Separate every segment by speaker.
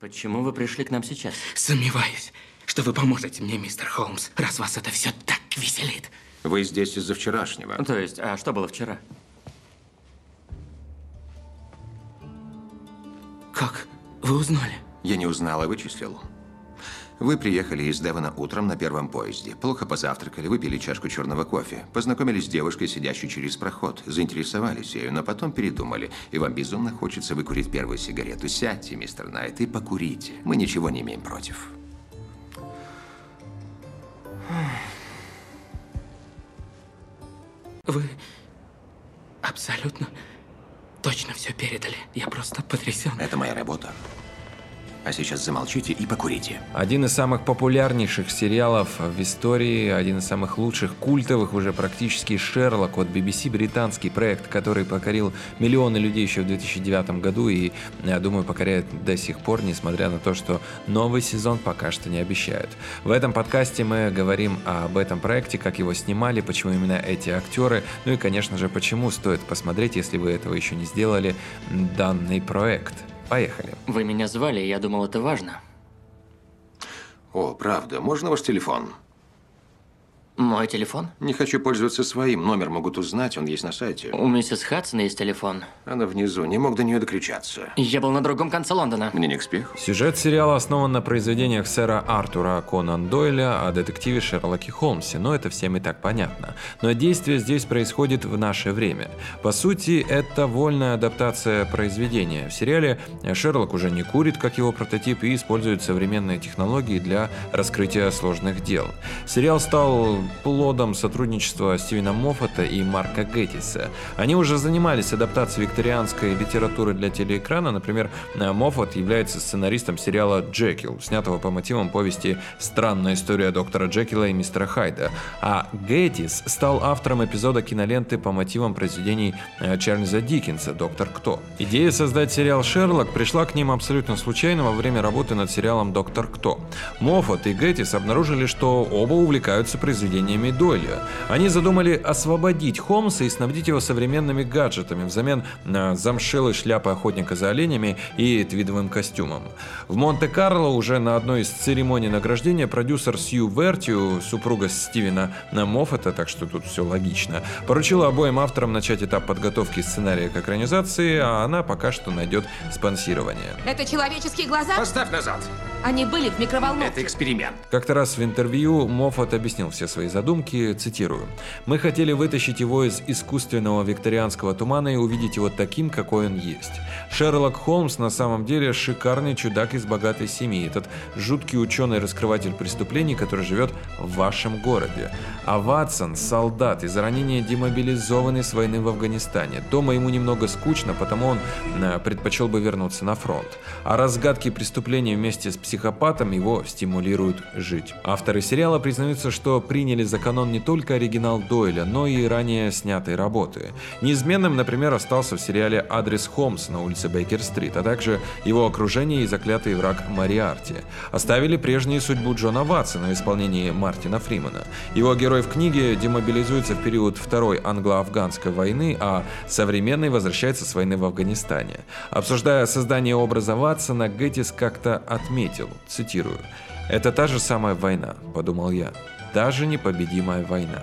Speaker 1: Почему вы пришли к нам сейчас?
Speaker 2: Сомневаюсь, что вы поможете мне, мистер Холмс, раз вас это все так веселит.
Speaker 3: Вы здесь из-за вчерашнего.
Speaker 1: То есть, а что было вчера?
Speaker 2: Как? Вы узнали?
Speaker 3: Я не узнал, а вычислил. Вы приехали из Девона утром на первом поезде. Плохо позавтракали, выпили чашку черного кофе. Познакомились с девушкой, сидящей через проход. Заинтересовались ею, но потом передумали. И вам безумно хочется выкурить первую сигарету. Сядьте, мистер Найт, и покурите. Мы ничего не имеем против.
Speaker 2: Вы абсолютно точно все передали. Я просто потрясен.
Speaker 3: Это моя работа. А сейчас замолчите и покурите.
Speaker 4: Один из самых популярнейших сериалов в истории, один из самых лучших, культовых уже практически Шерлок от BBC, британский проект, который покорил миллионы людей еще в 2009 году и, я думаю, покоряет до сих пор, несмотря на то, что новый сезон пока что не обещают. В этом подкасте мы говорим об этом проекте, как его снимали, почему именно эти актеры, ну и, конечно же, почему стоит посмотреть, если вы этого еще не сделали, данный проект. Поехали.
Speaker 1: Вы меня звали, я думал, это важно.
Speaker 3: О, правда, можно ваш телефон?
Speaker 1: Мой телефон?
Speaker 3: Не хочу пользоваться своим. Номер могут узнать, он есть на сайте.
Speaker 1: У миссис Хадсон есть телефон.
Speaker 3: Она внизу, не мог до нее докричаться.
Speaker 1: Я был на другом конце Лондона.
Speaker 3: Мне не к спеху.
Speaker 4: Сюжет сериала основан на произведениях сэра Артура Конан Дойля о детективе Шерлоке Холмсе, но это всем и так понятно. Но действие здесь происходит в наше время. По сути, это вольная адаптация произведения. В сериале Шерлок уже не курит, как его прототип, и использует современные технологии для раскрытия сложных дел. Сериал стал плодом сотрудничества Стивена Моффата и Марка Геттиса. Они уже занимались адаптацией викторианской литературы для телеэкрана. Например, Моффат является сценаристом сериала «Джекил», снятого по мотивам повести «Странная история доктора Джекила и мистера Хайда». А Геттис стал автором эпизода киноленты по мотивам произведений э, Чарльза Диккенса «Доктор Кто». Идея создать сериал «Шерлок» пришла к ним абсолютно случайно во время работы над сериалом «Доктор Кто». Моффат и Геттис обнаружили, что оба увлекаются произведениями произведениями Дойля. Они задумали освободить Холмса и снабдить его современными гаджетами взамен на замшелой шляпы охотника за оленями и твидовым костюмом. В Монте-Карло уже на одной из церемоний награждения продюсер Сью Вертиу, супруга Стивена Моффета, так что тут все логично, поручила обоим авторам начать этап подготовки сценария к экранизации, а она пока что найдет спонсирование.
Speaker 5: Это человеческие глаза?
Speaker 3: Поставь назад.
Speaker 5: Они были в микроволновке.
Speaker 3: Это эксперимент.
Speaker 4: Как-то раз в интервью Моффат объяснил все свои задумки, цитирую. «Мы хотели вытащить его из искусственного викторианского тумана и увидеть его таким, какой он есть. Шерлок Холмс на самом деле шикарный чудак из богатой семьи, этот жуткий ученый-раскрыватель преступлений, который живет в вашем городе. А Ватсон – солдат, из-за ранения демобилизованный с войны в Афганистане. Дома ему немного скучно, потому он э, предпочел бы вернуться на фронт. А разгадки преступлений вместе с психопатом его стимулируют жить. Авторы сериала признаются, что приняли за канон не только оригинал Дойля, но и ранее снятые работы. Неизменным, например, остался в сериале «Адрес Холмс» на улице Бейкер-стрит, а также его окружение и заклятый враг Мариарти. Оставили прежнюю судьбу Джона Ватсона в исполнении Мартина Фримана. Его герой в книге демобилизуется в период Второй англо-афганской войны, а современный возвращается с войны в Афганистане. Обсуждая создание образа Ватсона, Геттис как-то отметил, цитирую, «Это та же самая война», — подумал я, — «даже непобедимая война».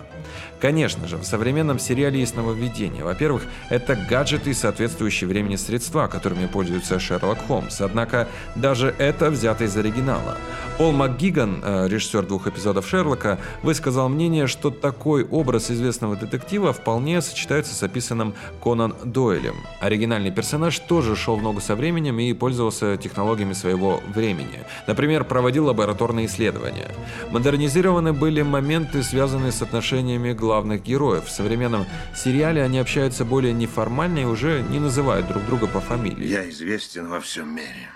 Speaker 4: Конечно же, в современном сериале есть нововведение. Во-первых, это гаджеты и соответствующие времени средства, которыми пользуется Шерлок Холмс. Однако даже это взято из оригинала. Пол МакГиган, э, режиссер двух эпизодов Шерлока, высказал мнение, что такой образ известного детектива вполне сочетается с описанным Конан Дойлем. Оригинальный персонаж тоже шел в ногу со временем и пользовался технологиями своего времени. Например, проводил лабораторные исследования. Модернизированы были моменты, связанные с отношениями главных героев. В современном сериале они общаются более неформально и уже не называют друг друга по фамилии.
Speaker 6: Я известен во всем мире.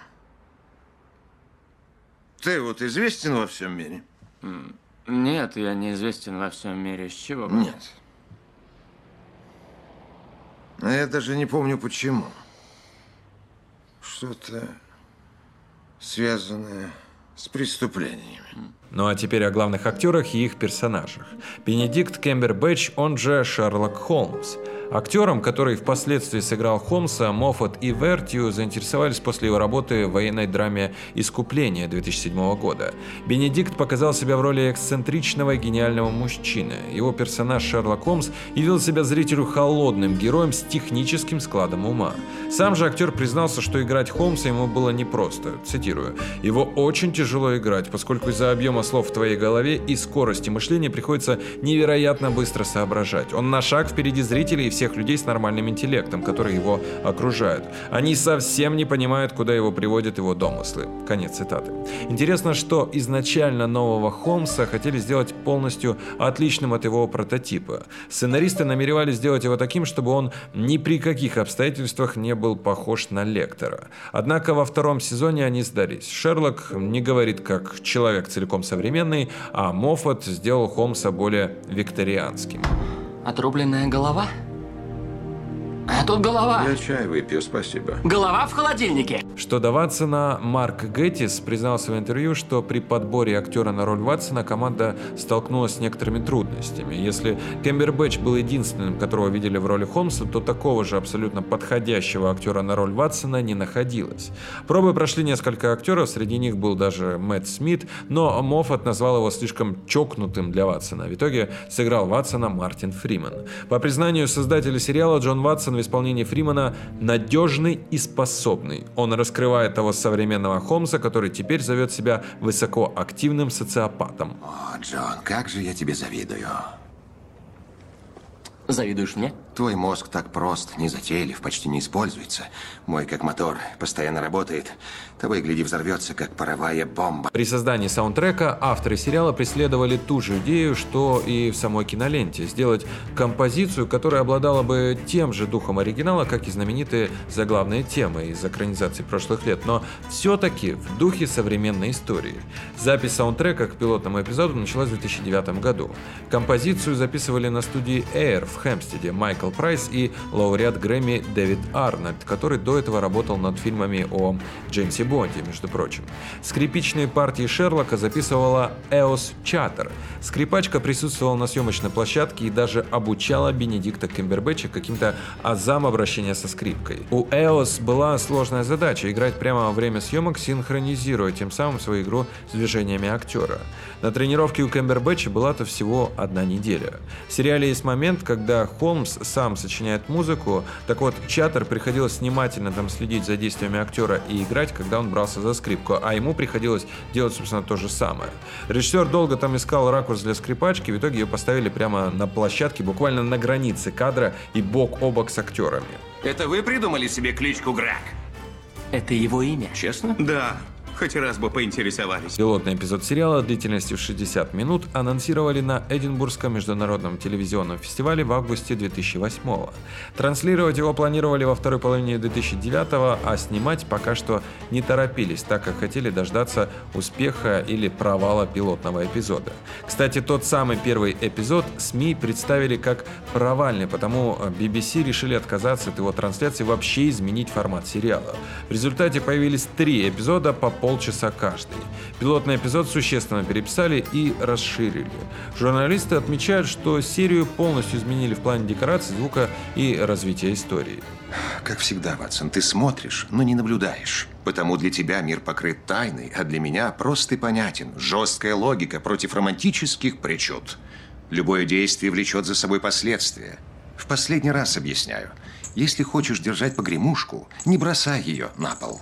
Speaker 6: Ты вот известен во всем мире?
Speaker 1: Нет, я неизвестен во всем мире. С чего бы?
Speaker 6: Нет. А я даже не помню почему. Что-то связанное с преступлениями.
Speaker 4: Ну а теперь о главных актерах и их персонажах. Бенедикт Кембербэтч, он же Шерлок Холмс. Актером, который впоследствии сыграл Холмса, Моффат и Вертью заинтересовались после его работы в военной драме «Искупление» 2007 года. Бенедикт показал себя в роли эксцентричного и гениального мужчины. Его персонаж Шерлок Холмс явил себя зрителю холодным героем с техническим складом ума. Сам же актер признался, что играть Холмса ему было непросто. Цитирую. «Его очень тяжело играть, поскольку из-за объема слов в твоей голове и скорости мышления приходится невероятно быстро соображать. Он на шаг впереди зрителей и всех людей с нормальным интеллектом, которые его окружают. Они совсем не понимают, куда его приводят его домыслы». Конец цитаты. Интересно, что изначально нового Холмса хотели сделать полностью отличным от его прототипа. Сценаристы намеревались сделать его таким, чтобы он ни при каких обстоятельствах не был похож на Лектора. Однако во втором сезоне они сдались. Шерлок не говорит как человек целиком современный, а Моффат сделал Холмса более викторианским.
Speaker 2: Отрубленная голова? А тут голова.
Speaker 3: Я чай выпью, спасибо.
Speaker 2: Голова в холодильнике.
Speaker 4: Что до Ватсона, Марк Геттис признался в интервью, что при подборе актера на роль Ватсона команда столкнулась с некоторыми трудностями. Если Кембербэтч был единственным, которого видели в роли Холмса, то такого же абсолютно подходящего актера на роль Ватсона не находилось. Пробы прошли несколько актеров, среди них был даже Мэтт Смит, но Моффат назвал его слишком чокнутым для Ватсона. В итоге сыграл Ватсона Мартин Фриман. По признанию создателя сериала, Джон Ватсон в исполнении Фримана надежный и способный. Он раскрывает того современного Холмса, который теперь зовет себя высокоактивным социопатом.
Speaker 3: О, Джон, как же я тебе завидую.
Speaker 2: Завидуешь мне?
Speaker 3: Твой мозг так прост, незатейлив, почти не используется. Мой как мотор, постоянно работает. Того и гляди взорвется, как паровая бомба.
Speaker 4: При создании саундтрека авторы сериала преследовали ту же идею, что и в самой киноленте. Сделать композицию, которая обладала бы тем же духом оригинала, как и знаменитые заглавные темы из экранизаций прошлых лет, но все-таки в духе современной истории. Запись саундтрека к пилотному эпизоду началась в 2009 году. Композицию записывали на студии Air в Хэмпстеде Майкл Прайс и лауреат Грэмми Дэвид Арнольд, который до этого работал над фильмами о Джеймсе Бонде, между прочим. Скрипичные партии Шерлока записывала Эос Чаттер. Скрипачка присутствовала на съемочной площадке и даже обучала Бенедикта Кембербэтча каким-то азам обращения со скрипкой. У Эос была сложная задача играть прямо во время съемок, синхронизируя тем самым свою игру с движениями актера. На тренировке у Кембербэтча была-то всего одна неделя. В сериале есть момент, когда Холмс сам сочиняет музыку, так вот Чаттер приходилось внимательно там следить за действиями актера и играть, когда он брался за скрипку, а ему приходилось делать, собственно, то же самое. Режиссер долго там искал ракурс для скрипачки, в итоге ее поставили прямо на площадке, буквально на границе кадра и бок о бок с актерами.
Speaker 2: Это вы придумали себе кличку Грак? Это его имя?
Speaker 7: Честно? Да. Хоть раз бы поинтересовались.
Speaker 4: Пилотный эпизод сериала длительностью 60 минут анонсировали на Эдинбургском международном телевизионном фестивале в августе 2008 -го. Транслировать его планировали во второй половине 2009 а снимать пока что не торопились, так как хотели дождаться успеха или провала пилотного эпизода. Кстати, тот самый первый эпизод СМИ представили как провальный, потому BBC решили отказаться от его трансляции и вообще изменить формат сериала. В результате появились три эпизода по полчаса каждый. Пилотный эпизод существенно переписали и расширили. Журналисты отмечают, что серию полностью изменили в плане декораций, звука и развития истории.
Speaker 3: Как всегда, Ватсон, ты смотришь, но не наблюдаешь. Потому для тебя мир покрыт тайной, а для меня прост и понятен. Жесткая логика против романтических причуд. Любое действие влечет за собой последствия. В последний раз объясняю. Если хочешь держать погремушку, не бросай ее на пол.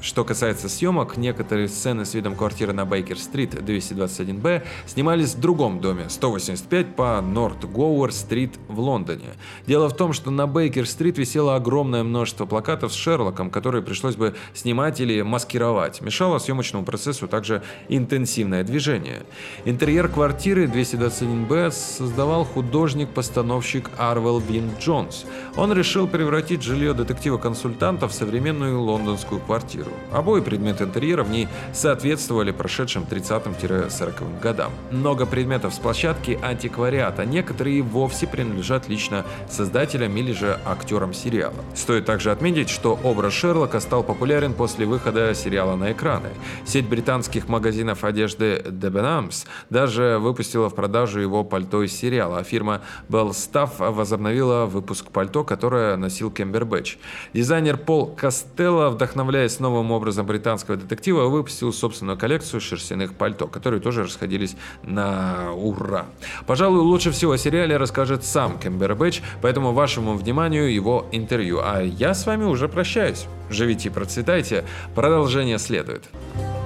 Speaker 4: Что касается съемок, некоторые сцены с видом квартиры на Бейкер-стрит 221Б снимались в другом доме 185 по Норт Гоуэр-стрит в Лондоне. Дело в том, что на Бейкер-стрит висело огромное множество плакатов с Шерлоком, которые пришлось бы снимать или маскировать. Мешало съемочному процессу также интенсивное движение. Интерьер квартиры 221Б создавал художник-постановщик Арвел Вин Джонс. Он решил превратить жилье детектива-консультанта в современную лондонскую квартиру. Квартиру. Обои предметы интерьера в ней соответствовали прошедшим 30-40 годам. Много предметов с площадки антиквариата, некоторые вовсе принадлежат лично создателям или же актерам сериала. Стоит также отметить, что образ Шерлока стал популярен после выхода сериала на экраны. Сеть британских магазинов одежды Debenhams даже выпустила в продажу его пальто из сериала, а фирма Bellstaff возобновила выпуск пальто, которое носил Кембербэтч. Дизайнер Пол Костелло, вдохновляясь новым образом британского детектива, выпустил собственную коллекцию шерстяных пальто, которые тоже расходились на ура. Пожалуй, лучше всего о сериале расскажет сам Кембербэтч, поэтому вашему вниманию его интервью. А я с вами уже прощаюсь. Живите и процветайте. Продолжение следует.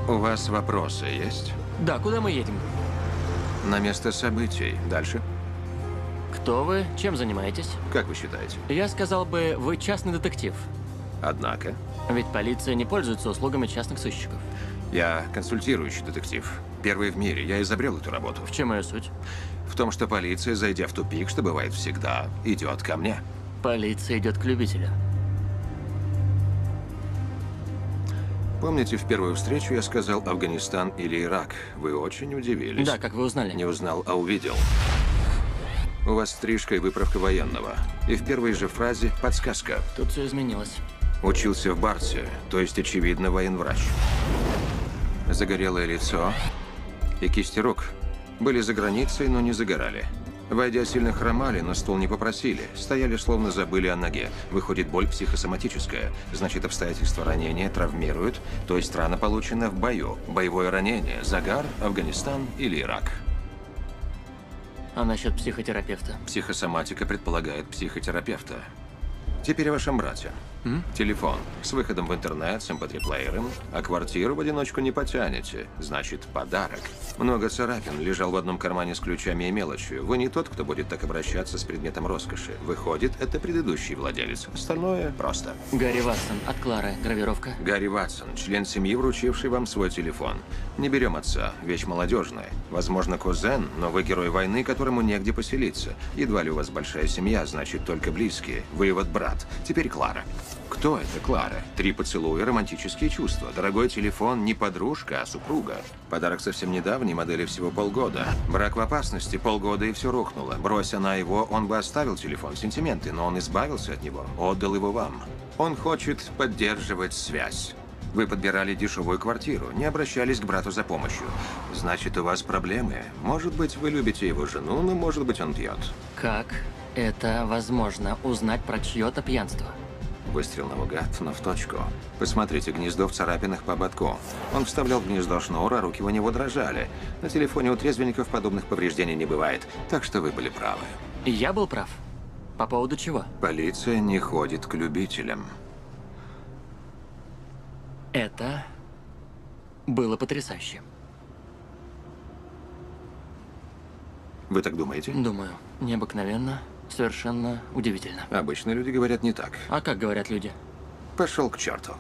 Speaker 3: У вас вопросы есть?
Speaker 8: Да, куда мы едем?
Speaker 3: На место событий. Дальше.
Speaker 8: Кто вы? Чем занимаетесь?
Speaker 3: Как вы считаете?
Speaker 8: Я сказал бы, вы частный детектив.
Speaker 3: Однако,
Speaker 8: Ведь полиция не пользуется услугами частных сыщиков.
Speaker 3: я консультирующий детектив. Первый в мире. Я изобрел эту работу.
Speaker 8: В чем ее суть?
Speaker 3: В том, что полиция, зайдя в тупик, что бывает всегда, идет ко мне.
Speaker 8: Полиция идет к любителю.
Speaker 3: Помните, в первую встречу я сказал Афганистан или Ирак? Вы очень удивились.
Speaker 8: Да, как вы узнали?
Speaker 3: Не узнал, а увидел. У вас стрижка и выправка военного. И в первой же фразе подсказка.
Speaker 8: Тут все изменилось.
Speaker 3: Учился в Барсе, то есть, очевидно, военврач. Загорелое лицо и кисти рук. Были за границей, но не загорали. Войдя, сильно хромали, но стул не попросили. Стояли, словно забыли о ноге. Выходит, боль психосоматическая. Значит, обстоятельства ранения травмируют, то есть рана получена в бою. Боевое ранение, загар, Афганистан или Ирак.
Speaker 8: А насчет психотерапевта?
Speaker 3: Психосоматика предполагает психотерапевта. Теперь о вашем брате. Телефон с выходом в интернет, с mp3-плеером, а квартиру в одиночку не потянете. Значит, подарок. Много царапин лежал в одном кармане с ключами и мелочью. Вы не тот, кто будет так обращаться с предметом роскоши. Выходит, это предыдущий владелец. Остальное просто.
Speaker 8: Гарри Ватсон. От Клары. Гравировка.
Speaker 3: Гарри Ватсон, член семьи, вручивший вам свой телефон. Не берем отца, вещь молодежная. Возможно, кузен, но вы герой войны, которому негде поселиться. Едва ли у вас большая семья, значит, только близкие. Вы вот брат. Теперь Клара. Кто это Клара? Три поцелуя, романтические чувства. Дорогой телефон не подружка, а супруга. Подарок совсем недавний, модели всего полгода. Брак в опасности, полгода и все рухнуло. Брось она его, он бы оставил телефон, сентименты, но он избавился от него, отдал его вам. Он хочет поддерживать связь. Вы подбирали дешевую квартиру, не обращались к брату за помощью. Значит, у вас проблемы. Может быть, вы любите его жену, но может быть, он пьет.
Speaker 8: Как это возможно узнать про чье-то пьянство?
Speaker 3: Выстрел наугад, но в точку. Посмотрите, гнездо в царапинах по ободку. Он вставлял в гнездо шнур, а руки у него дрожали. На телефоне у трезвенников подобных повреждений не бывает. Так что вы были правы.
Speaker 8: Я был прав. По поводу чего?
Speaker 3: Полиция не ходит к любителям.
Speaker 8: Это было потрясающе.
Speaker 3: Вы так думаете?
Speaker 8: Думаю, необыкновенно, совершенно удивительно.
Speaker 3: Обычно люди говорят не так.
Speaker 8: А как говорят люди?
Speaker 3: Пошел к черту.